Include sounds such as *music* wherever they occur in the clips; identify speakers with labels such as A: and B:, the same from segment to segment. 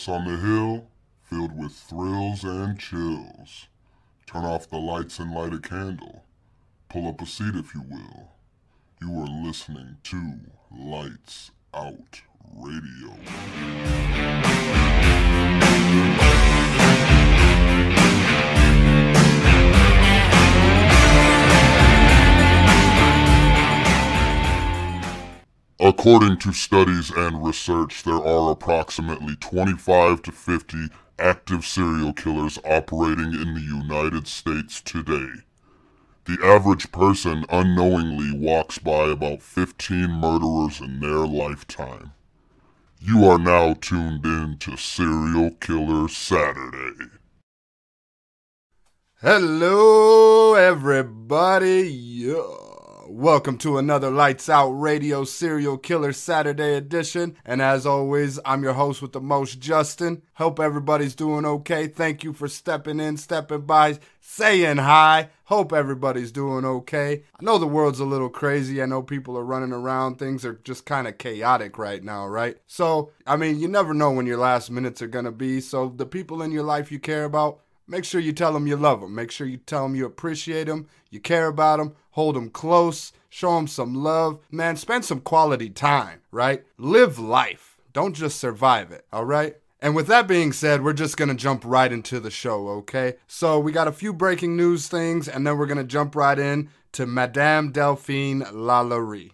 A: house on the hill, filled with thrills and chills. Turn off the lights and light a candle. Pull up a seat if you will. You are listening to Lights Out Radio. According to studies and research, there are approximately 25 to 50 active serial killers operating in the United States today. The average person unknowingly walks by about 15 murderers in their lifetime. You are now tuned in to Serial Killer Saturday.
B: Hello, everybody. Yeah. Welcome to another Lights Out Radio Serial Killer Saturday edition. And as always, I'm your host with the most, Justin. Hope everybody's doing okay. Thank you for stepping in, stepping by, saying hi. Hope everybody's doing okay. I know the world's a little crazy. I know people are running around. Things are just kind of chaotic right now, right? So, I mean, you never know when your last minutes are going to be. So, the people in your life you care about, Make sure you tell them you love them. Make sure you tell them you appreciate them, you care about them, hold them close, show them some love. Man, spend some quality time, right? Live life. Don't just survive it, all right? And with that being said, we're just gonna jump right into the show, okay? So we got a few breaking news things, and then we're gonna jump right in to Madame Delphine Lalaurie.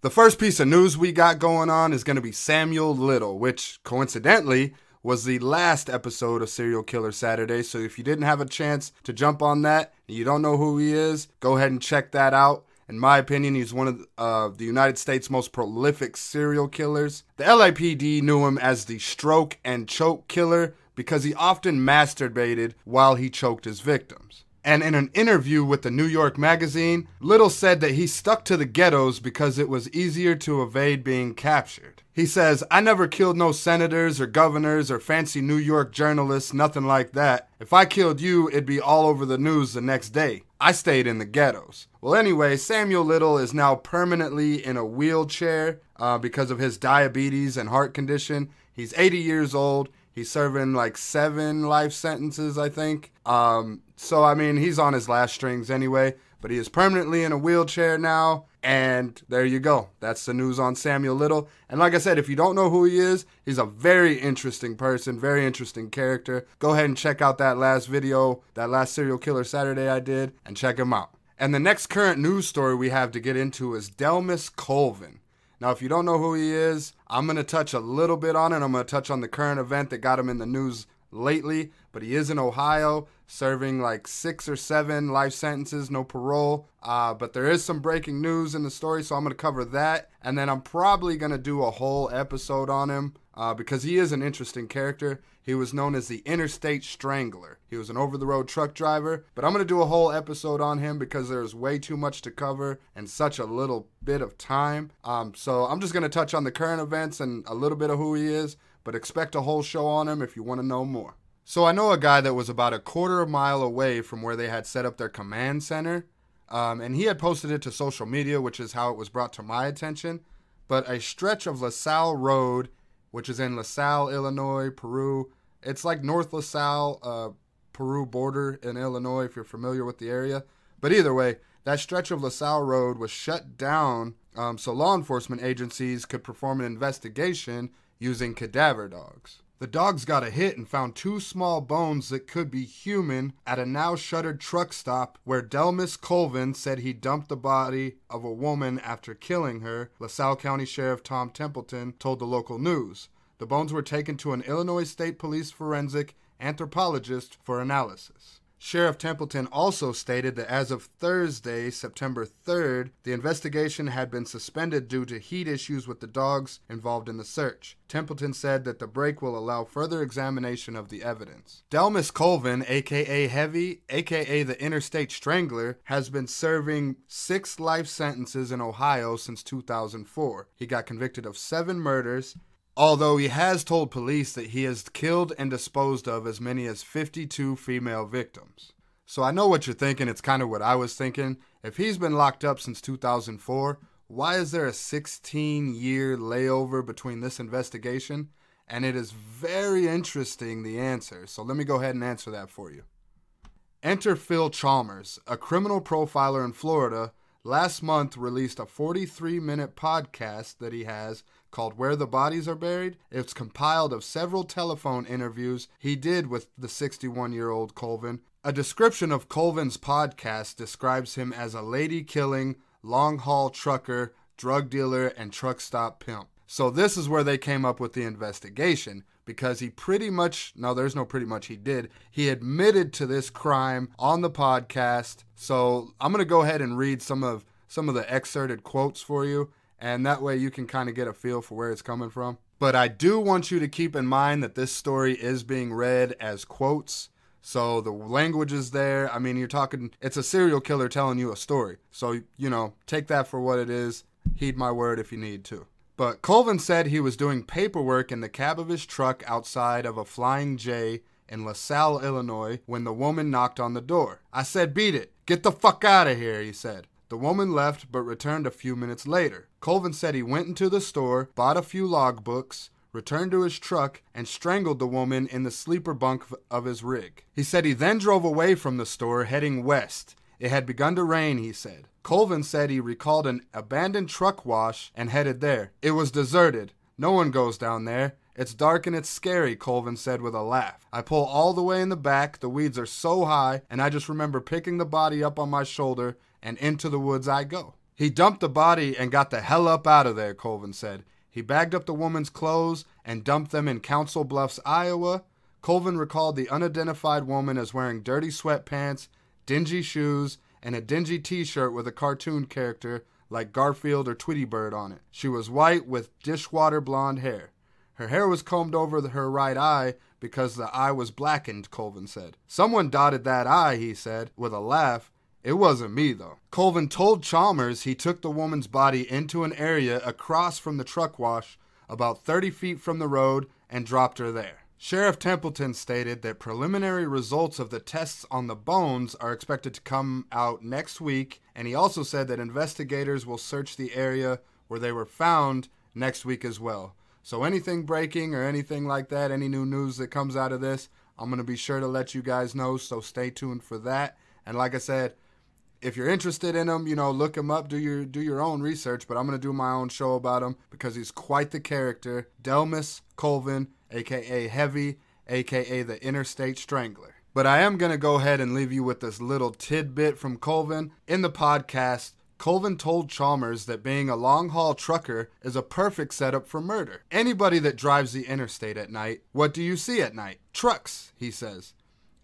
B: The first piece of news we got going on is gonna be Samuel Little, which coincidentally was the last episode of Serial Killer Saturday. So if you didn't have a chance to jump on that and you don't know who he is, go ahead and check that out. In my opinion, he's one of uh, the United States' most prolific serial killers. The LAPD knew him as the stroke and choke killer because he often masturbated while he choked his victims. And in an interview with the New York Magazine, Little said that he stuck to the ghettos because it was easier to evade being captured. He says, I never killed no senators or governors or fancy New York journalists, nothing like that. If I killed you, it'd be all over the news the next day. I stayed in the ghettos. Well, anyway, Samuel Little is now permanently in a wheelchair uh, because of his diabetes and heart condition. He's 80 years old. He's serving like seven life sentences, I think. Um, so, I mean, he's on his last strings anyway, but he is permanently in a wheelchair now. And there you go. That's the news on Samuel Little. And like I said, if you don't know who he is, he's a very interesting person, very interesting character. Go ahead and check out that last video, that last Serial Killer Saturday I did, and check him out. And the next current news story we have to get into is Dellmus Colvin. Now, if you don't know who he is, I'm going to touch a little bit on it. I'm going to touch on the current event that got him in the news lately, but he is in Ohio serving like six or seven life sentences, no parole. Uh, but there is some breaking news in the story, so I'm going to cover that. And then I'm probably going to do a whole episode on him uh, because he is an interesting character. He was known as the Interstate Strangler. He was an over the road truck driver, but I'm going to do a whole episode on him because there's way too much to cover and such a little bit of time. Um, so I'm just going to touch on the current events and a little bit of who he is, but expect a whole show on him if you want to know more. So I know a guy that was about a quarter of a mile away from where they had set up their command center, um, and he had posted it to social media, which is how it was brought to my attention. But a stretch of LaSalle Road, which is in LaSalle, Illinois, Peru, it's like North LaSalle, uh, Peru border in Illinois, if you're familiar with the area. But either way, that stretch of LaSalle Road was shut down um, so law enforcement agencies could perform an investigation using cadaver dogs. The dogs got a hit and found two small bones that could be human at a now shuttered truck stop where Dellmus Colvin said he dumped the body of a woman after killing her, LaSalle County Sheriff Tom Templeton told the local news. The bones were taken to an Illinois State Police forensic anthropologist for analysis. Sheriff Templeton also stated that as of Thursday, September 3rd, the investigation had been suspended due to heat issues with the dogs involved in the search. Templeton said that the break will allow further examination of the evidence. Dellmus Colvin, aka Heavy, aka the Interstate Strangler, has been serving six life sentences in Ohio since 2004. He got convicted of seven murders although he has told police that he has killed and disposed of as many as 52 female victims. So I know what you're thinking, it's kind of what I was thinking. If he's been locked up since 2004, why is there a 16 year layover between this investigation? And it is very interesting, the answer. So let me go ahead and answer that for you. Enter Phil Chalmers, a criminal profiler in Florida, last month released a 43 minute podcast that he has called Where the Bodies Are Buried. It's compiled of several telephone interviews he did with the 61 year old Colvin. A description of Colvin's podcast describes him as a lady killing, long haul trucker, drug dealer, and truck stop pimp. So, this is where they came up with the investigation because he pretty much, no, there's no pretty much, he did. He admitted to this crime on the podcast. So, I'm going to go ahead and read some of some of the excerpted quotes for you and that way you can kind of get a feel for where it's coming from. But I do want you to keep in mind that this story is being read as quotes. So the language is there. I mean, you're talking, it's a serial killer telling you a story. So, you know, take that for what it is. Heed my word if you need to. But Colvin said he was doing paperwork in the cab of his truck outside of a Flying J in LaSalle, Illinois, when the woman knocked on the door. I said, Beat it. Get the fuck out of here, he said. The woman left but returned a few minutes later. Colvin said he went into the store, bought a few logbooks, returned to his truck, and strangled the woman in the sleeper bunk of his rig. He said he then drove away from the store heading west. It had begun to rain, he said. Colvin said he recalled an abandoned truck wash and headed there. It was deserted. No one goes down there. It's dark and it's scary, Colvin said with a laugh. I pull all the way in the back, the weeds are so high, and I just remember picking the body up on my shoulder and into the woods I go. He dumped the body and got the hell up out of there, Colvin said. He bagged up the woman's clothes and dumped them in Council Bluffs, Iowa. Colvin recalled the unidentified woman as wearing dirty sweatpants, dingy shoes, and a dingy t shirt with a cartoon character like Garfield or Tweety Bird on it. She was white with dishwater blonde hair. Her hair was combed over her right eye because the eye was blackened, Colvin said. Someone dotted that eye, he said, with a laugh, it wasn't me, though. Colvin told Chalmers he took the woman's body into an area across from the truck wash, about 30 feet from the road, and dropped her there. Sheriff Templeton stated that preliminary results of the tests on the bones are expected to come out next week, and he also said that investigators will search the area where they were found next week as well. So, anything breaking or anything like that, any new news that comes out of this, I'm going to be sure to let you guys know, so stay tuned for that. And like I said, if you're interested in him, you know, look him up, do your do your own research. But I'm gonna do my own show about him because he's quite the character. Dellmus Colvin, aka Heavy, aka the Interstate Strangler. But I am gonna go ahead and leave you with this little tidbit from Colvin in the podcast. Colvin told Chalmers that being a long haul trucker is a perfect setup for murder. Anybody that drives the interstate at night, what do you see at night? Trucks, he says.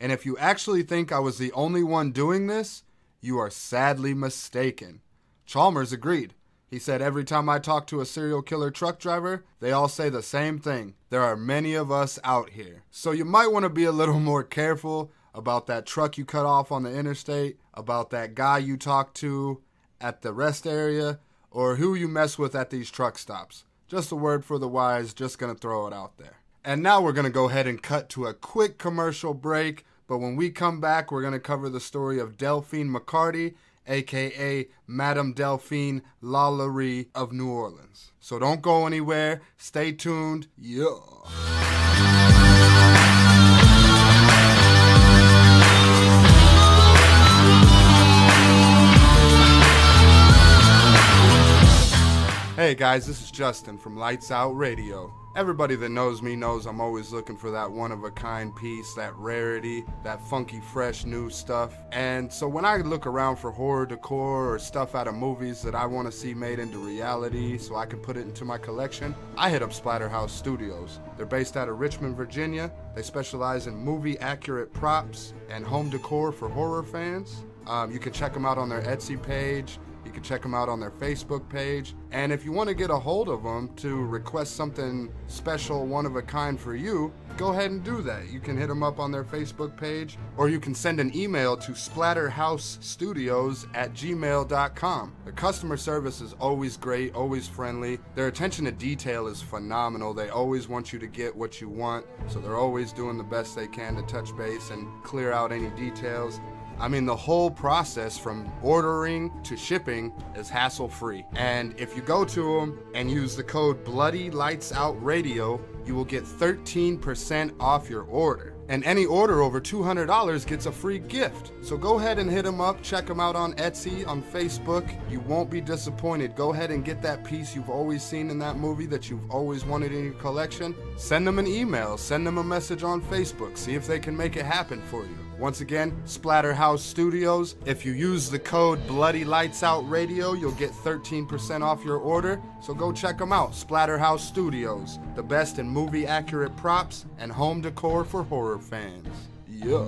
B: And if you actually think I was the only one doing this, you are sadly mistaken. Chalmers agreed. He said, Every time I talk to a serial killer truck driver, they all say the same thing. There are many of us out here. So you might want to be a little *laughs* more careful about that truck you cut off on the interstate, about that guy you talk to at the rest area, or who you mess with at these truck stops. Just a word for the wise, just gonna throw it out there. And now we're gonna go ahead and cut to a quick commercial break. But when we come back, we're going to cover the story of Delphine McCarty, aka Madame Delphine Lalaurie of New Orleans. So don't go anywhere. Stay tuned. Yeah. Hey, guys, this is Justin from Lights Out Radio. Everybody that knows me knows I'm always looking for that one of a kind piece, that rarity, that funky, fresh, new stuff. And so when I look around for horror decor or stuff out of movies that I want to see made into reality so I can put it into my collection, I hit up Splatterhouse Studios. They're based out of Richmond, Virginia. They specialize in movie accurate props and home decor for horror fans. Um, you can check them out on their Etsy page. You can check them out on their Facebook page. And if you want to get a hold of them to request something special, one of a kind for you, go ahead and do that. You can hit them up on their Facebook page, or you can send an email to splatterhousestudios at gmail.com. The customer service is always great, always friendly. Their attention to detail is phenomenal. They always want you to get what you want, so they're always doing the best they can to touch base and clear out any details. I mean, the whole process from ordering to shipping is hassle free. And if you go to them and use the code Bloody Lights Out Radio, you will get 13% off your order. And any order over $200 gets a free gift. So go ahead and hit them up. Check them out on Etsy, on Facebook. You won't be disappointed. Go ahead and get that piece you've always seen in that movie that you've always wanted in your collection. Send them an email, send them a message on Facebook. See if they can make it happen for you. Once again, Splatterhouse Studios. If you use the code Bloody Lights Out Radio, you'll get 13% off your order. So go check them out. Splatterhouse Studios, the best in movie accurate props and home decor for horror fans. Yeah.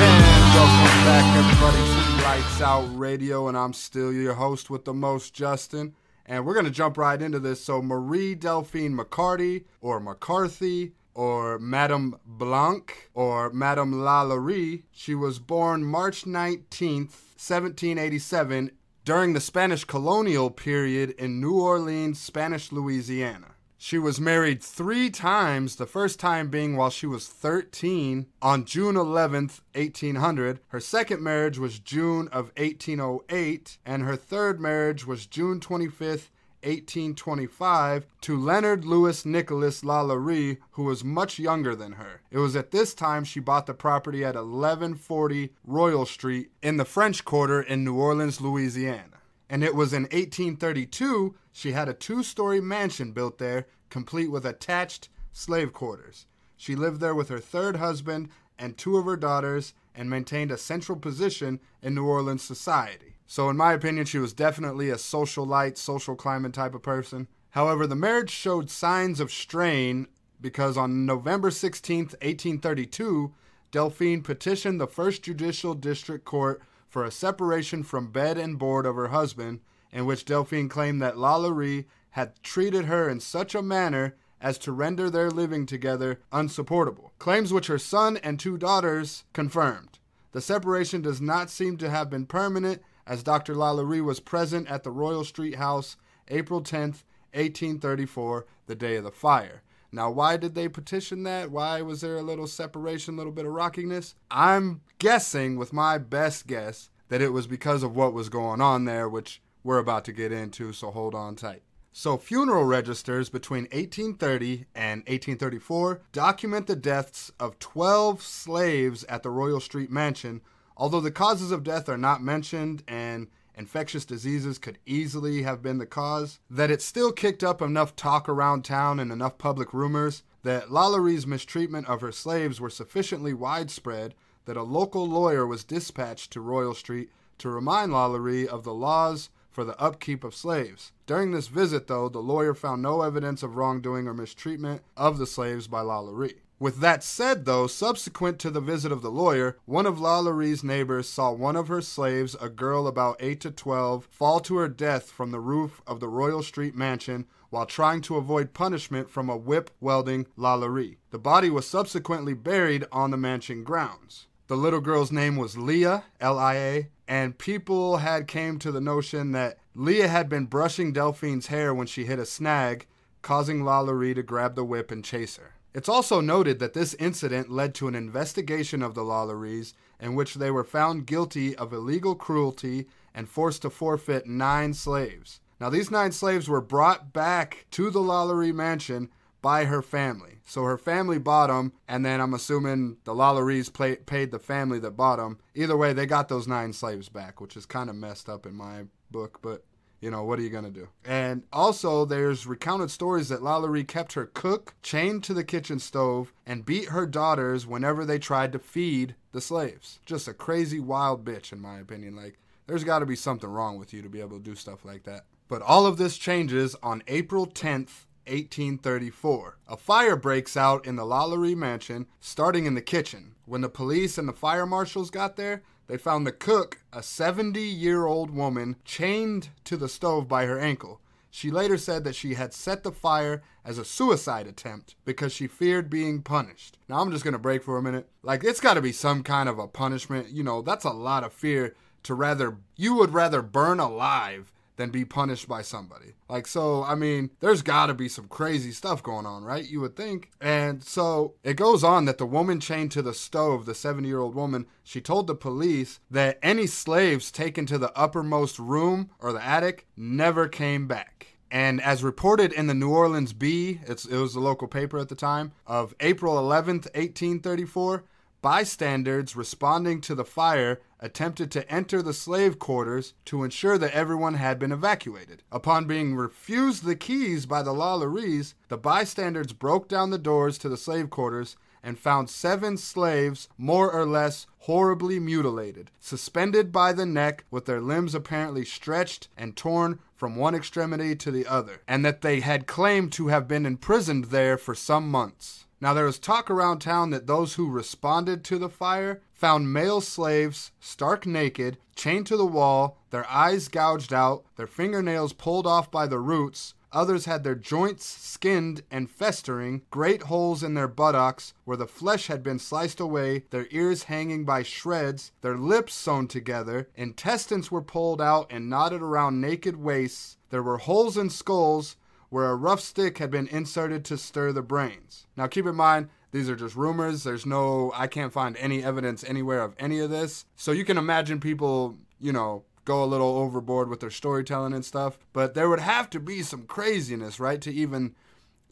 B: And welcome back, everybody, to Lights Out Radio, and I'm still your host with the most, Justin. And we're going to jump right into this. So, Marie Delphine McCarty, or McCarthy, or Madame Blanc, or Madame Lalaurie, she was born March 19th, 1787, during the Spanish colonial period in New Orleans, Spanish Louisiana. She was married three times, the first time being while she was 13 on June 11th, 1800. Her second marriage was June of 1808, and her third marriage was June 25th, 1825, to Leonard Louis Nicholas Lalaurie, who was much younger than her. It was at this time she bought the property at 1140 Royal Street in the French Quarter in New Orleans, Louisiana and it was in 1832 she had a two story mansion built there, complete with attached slave quarters. She lived there with her third husband and two of her daughters and maintained a central position in New Orleans society. So, in my opinion, she was definitely a socialite, social climate type of person. However, the marriage showed signs of strain because on November 16, 1832, Delphine petitioned the First Judicial District Court for a separation from bed and board of her husband, in which Delphine claimed that Lalaurie had treated her in such a manner as to render their living together unsupportable. Claims which her son and two daughters confirmed. The separation does not seem to have been permanent, as Dr. Lalaurie was present at the Royal Street House April 10th, 1834, the day of the fire. Now, why did they petition that? Why was there a little separation, a little bit of rockiness? I'm guessing, with my best guess, that it was because of what was going on there, which we're about to get into, so hold on tight. So, funeral registers between 1830 and 1834 document the deaths of 12 slaves at the Royal Street Mansion, although the causes of death are not mentioned and infectious diseases could easily have been the cause, that it still kicked up enough talk around town and enough public rumors that Lalaurie's mistreatment of her slaves were sufficiently widespread that a local lawyer was dispatched to Royal Street to remind Lalaurie of the laws for the upkeep of slaves. During this visit, though, the lawyer found no evidence of wrongdoing or mistreatment of the slaves by Lalaurie. With that said, though, subsequent to the visit of the lawyer, one of Lalaurie's neighbors saw one of her slaves, a girl about 8 to 12, fall to her death from the roof of the Royal Street mansion while trying to avoid punishment from a whip welding Lalaurie. The body was subsequently buried on the mansion grounds. The little girl's name was Leah, L-I-A, and people had came to the notion that Leah had been brushing Delphine's hair when she hit a snag, causing Lalaurie to grab the whip and chase her. It's also noted that this incident led to an investigation of the Lalauries in which they were found guilty of illegal cruelty and forced to forfeit nine slaves. Now, these nine slaves were brought back to the Lalaurie mansion by her family. So her family bought them, and then I'm assuming the Lalauries paid the family that bought them. Either way, they got those nine slaves back, which is kind of messed up in my book, but you know, what are you going to do? And also, there's recounted stories that Lalaurie kept her cook chained to the kitchen stove and beat her daughters whenever they tried to feed the slaves. Just a crazy, wild bitch, in my opinion. Like, there's got to be something wrong with you to be able to do stuff like that. But all of this changes on April 10th, 1834. A fire breaks out in the Lalaurie mansion, starting in the kitchen. When the police and the fire marshals got there, they found the cook, a 70 year old woman, chained to the stove by her ankle. She later said that she had set the fire as a suicide attempt because she feared being punished. Now, I'm just to break for a minute. Like, it's got to be some kind of a punishment. You know, that's a lot of fear to rather, you would rather burn alive than be punished by somebody. Like, so, I mean, there's gotta be some crazy stuff going on, right? You would think. And so it goes on that the woman chained to the stove, the 70 year old woman, she told the police that any slaves taken to the uppermost room or the attic never came back. And as reported in the New Orleans Bee, it was the local paper at the time, of April 11th, 1834, Bystanders responding to the fire attempted to enter the slave quarters to ensure that everyone had been evacuated. Upon being refused the keys by the Lalauries, the bystanders broke down the doors to the slave quarters and found seven slaves more or less horribly mutilated, suspended by the neck with their limbs apparently stretched and torn from one extremity to the other, and that they had claimed to have been imprisoned there for some months. Now, there was talk around town that those who responded to the fire found male slaves stark naked, chained to the wall, their eyes gouged out, their fingernails pulled off by the roots. Others had their joints skinned and festering, great holes in their buttocks where the flesh had been sliced away, their ears hanging by shreds, their lips sewn together, intestines were pulled out and knotted around naked waists. There were holes in skulls, where a rough stick had been inserted to stir the brains. Now, keep in mind, these are just rumors. There's no, I can't find any evidence anywhere of any of this. So you can imagine people, you know, go a little overboard with their storytelling and stuff. But there would have to be some craziness, right? To even,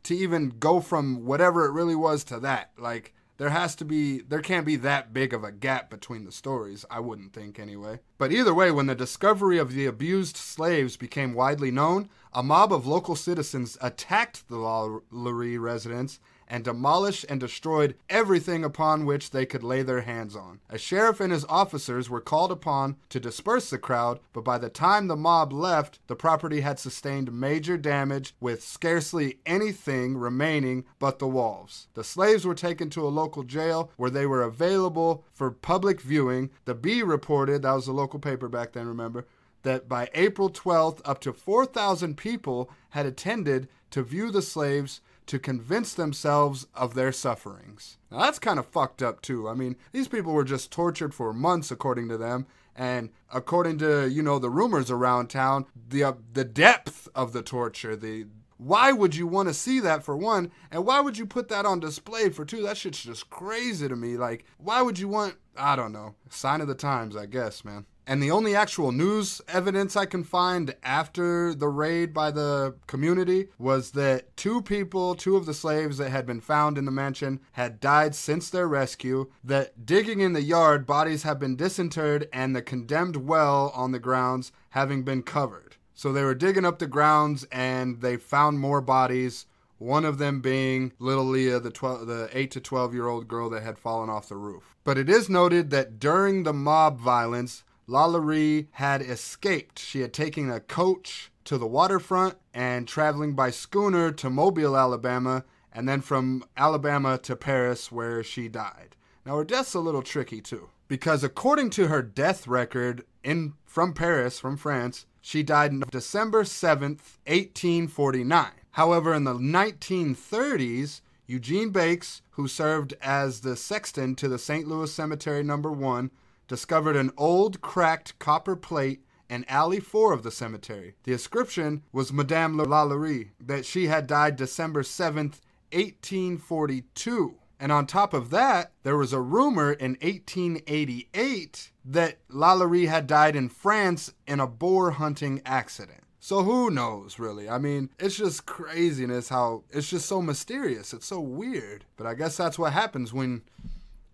B: to even go from whatever it really was to that. Like, there has to be there can't be that big of a gap between the stories i wouldn't think anyway. But either way when the discovery of the abused slaves became widely known a mob of local citizens attacked the Lalaurie residence and demolished and destroyed everything upon which they could lay their hands on. A sheriff and his officers were called upon to disperse the crowd, but by the time the mob left, the property had sustained major damage with scarcely anything remaining but the walls. The slaves were taken to a local jail where they were available for public viewing. The Bee reported, that was the local paper back then, remember, that by April 12th, up to 4,000 people had attended to view the slaves to convince themselves of their sufferings. Now, that's kind of fucked up, too. I mean, these people were just tortured for months, according to them. And according to, you know, the rumors around town, the, uh, the depth of the torture, the, why would you want to see that for one? And why would you put that on display for two? That shit's just crazy to me. Like, why would you want, I don't know, sign of the times, I guess, man. And the only actual news evidence I can find after the raid by the community was that two people, two of the slaves that had been found in the mansion, had died since their rescue. That digging in the yard, bodies have been disinterred and the condemned well on the grounds having been covered. So they were digging up the grounds and they found more bodies. One of them being little Leah, the 12, the 8 to 12 year old girl that had fallen off the roof. But it is noted that during the mob violence, Lalaurie had escaped. She had taken a coach to the waterfront and traveling by schooner to Mobile, Alabama, and then from Alabama to Paris, where she died. Now, her death's a little tricky, too, because according to her death record in from Paris, from France, she died on December 7th, 1849. However, in the 1930s, Eugene Backes, who served as the sexton to the St. Louis Cemetery number 1, discovered an old cracked copper plate in alley 4 of the cemetery. The inscription was Madame Lalaurie, that she had died December 7th, 1842. And on top of that, there was a rumor in 1888 that Lalaurie had died in France in a boar hunting accident. So who knows, really? I mean, it's just craziness how it's just so mysterious. It's so weird. But I guess that's what happens when.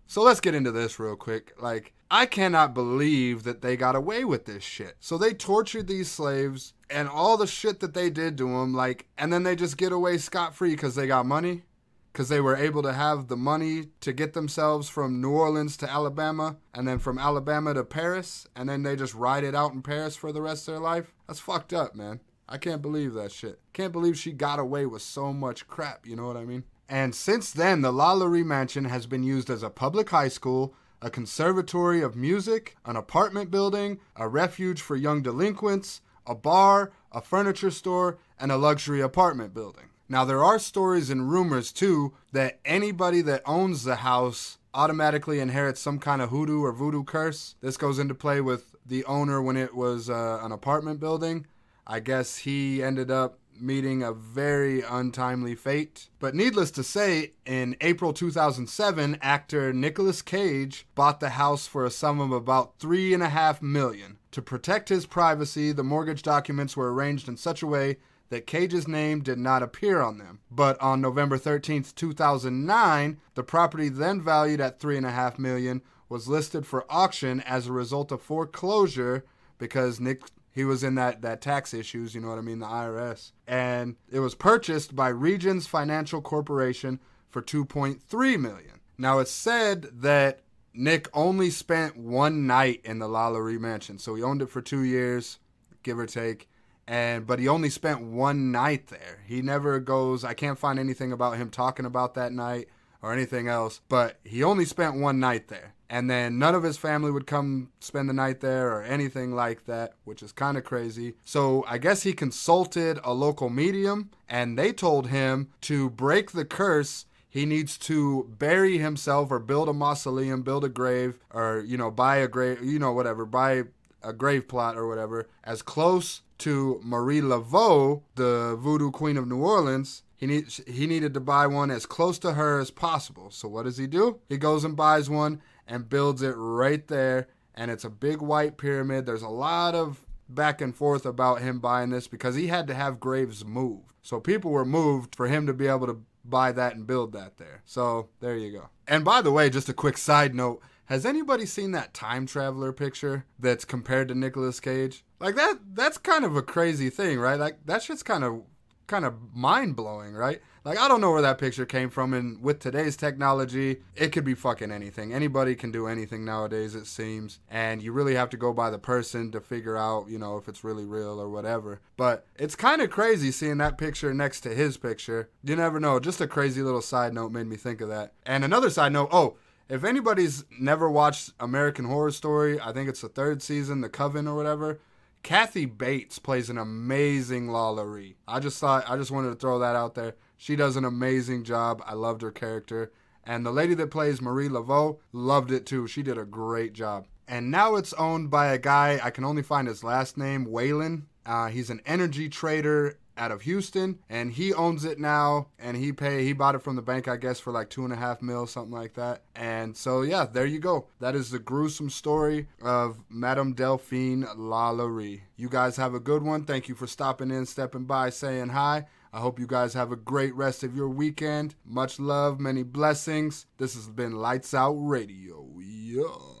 B: So let's get into this real quick. Like, I cannot believe that they got away with this shit. So they tortured these slaves and all the shit that they did to them, like, and then they just get away scot free because they got money because they were able to have the money to get themselves from New Orleans to Alabama and then from Alabama to Paris and then they just ride it out in Paris for the rest of their life. That's fucked up, man. I can't believe that shit. Can't believe she got away with so much crap, you know what I mean? And since then, the Lalaurie Mansion has been used as a public high school, a conservatory of music, an apartment building, a refuge for young delinquents, a bar, a furniture store, and a luxury apartment building. Now, there are stories and rumors too that anybody that owns the house automatically inherits some kind of hoodoo or voodoo curse. This goes into play with the owner when it was uh, an apartment building. I guess he ended up meeting a very untimely fate. But needless to say, in April 2007, actor Nicolas Cage bought the house for a sum of about three and a half million. To protect his privacy, the mortgage documents were arranged in such a way that Cage's name did not appear on them. But on November 13, 2009, the property then valued at 3.5 million was listed for auction as a result of foreclosure because Nick he was in that, that tax issues, you know what I mean, the IRS. And it was purchased by Regions Financial Corporation for 2.3 million. Now it's said that Nick only spent one night in the Lalaurie mansion. So he owned it for 2 years, give or take and but he only spent one night there. He never goes. I can't find anything about him talking about that night or anything else. But he only spent one night there, and then none of his family would come spend the night there or anything like that, which is kind of crazy. So I guess he consulted a local medium, and they told him to break the curse he needs to bury himself or build a mausoleum, build a grave, or you know, buy a grave, you know, whatever, buy a grave plot or whatever, as close to Marie Laveau, the voodoo queen of New Orleans. He, need, he needed to buy one as close to her as possible. So what does he do? He goes and buys one and builds it right there. And it's a big white pyramid. There's a lot of back and forth about him buying this because he had to have graves moved. So people were moved for him to be able to buy that and build that there. So there you go. And by the way, just a quick side note has anybody seen that time traveler picture that's compared to Nicolas Cage? Like that that's kind of a crazy thing, right? Like that shit's kind of kind of mind blowing, right? Like I don't know where that picture came from and with today's technology, it could be fucking anything. Anybody can do anything nowadays it seems, and you really have to go by the person to figure out, you know, if it's really real or whatever. But it's kind of crazy seeing that picture next to his picture. You never know. Just a crazy little side note made me think of that. And another side note, oh, if anybody's never watched American Horror Story, I think it's the third season, The Coven or whatever. Kathy Bates plays an amazing Lalaurie. I just thought I just wanted to throw that out there. She does an amazing job. I loved her character. And the lady that plays Marie Laveau loved it too. She did a great job. And now it's owned by a guy, I can only find his last name, Waylon. Uh, he's an energy trader out of Houston, and he owns it now. And he pay he bought it from the bank, I guess, for like two and a half mil, something like that. And so yeah, there you go. That is the gruesome story of Madame Delphine Lalaurie. You guys have a good one. Thank you for stopping in, stepping by, saying hi. I hope you guys have a great rest of your weekend. Much love, many blessings. This has been Lights Out Radio. Yeah.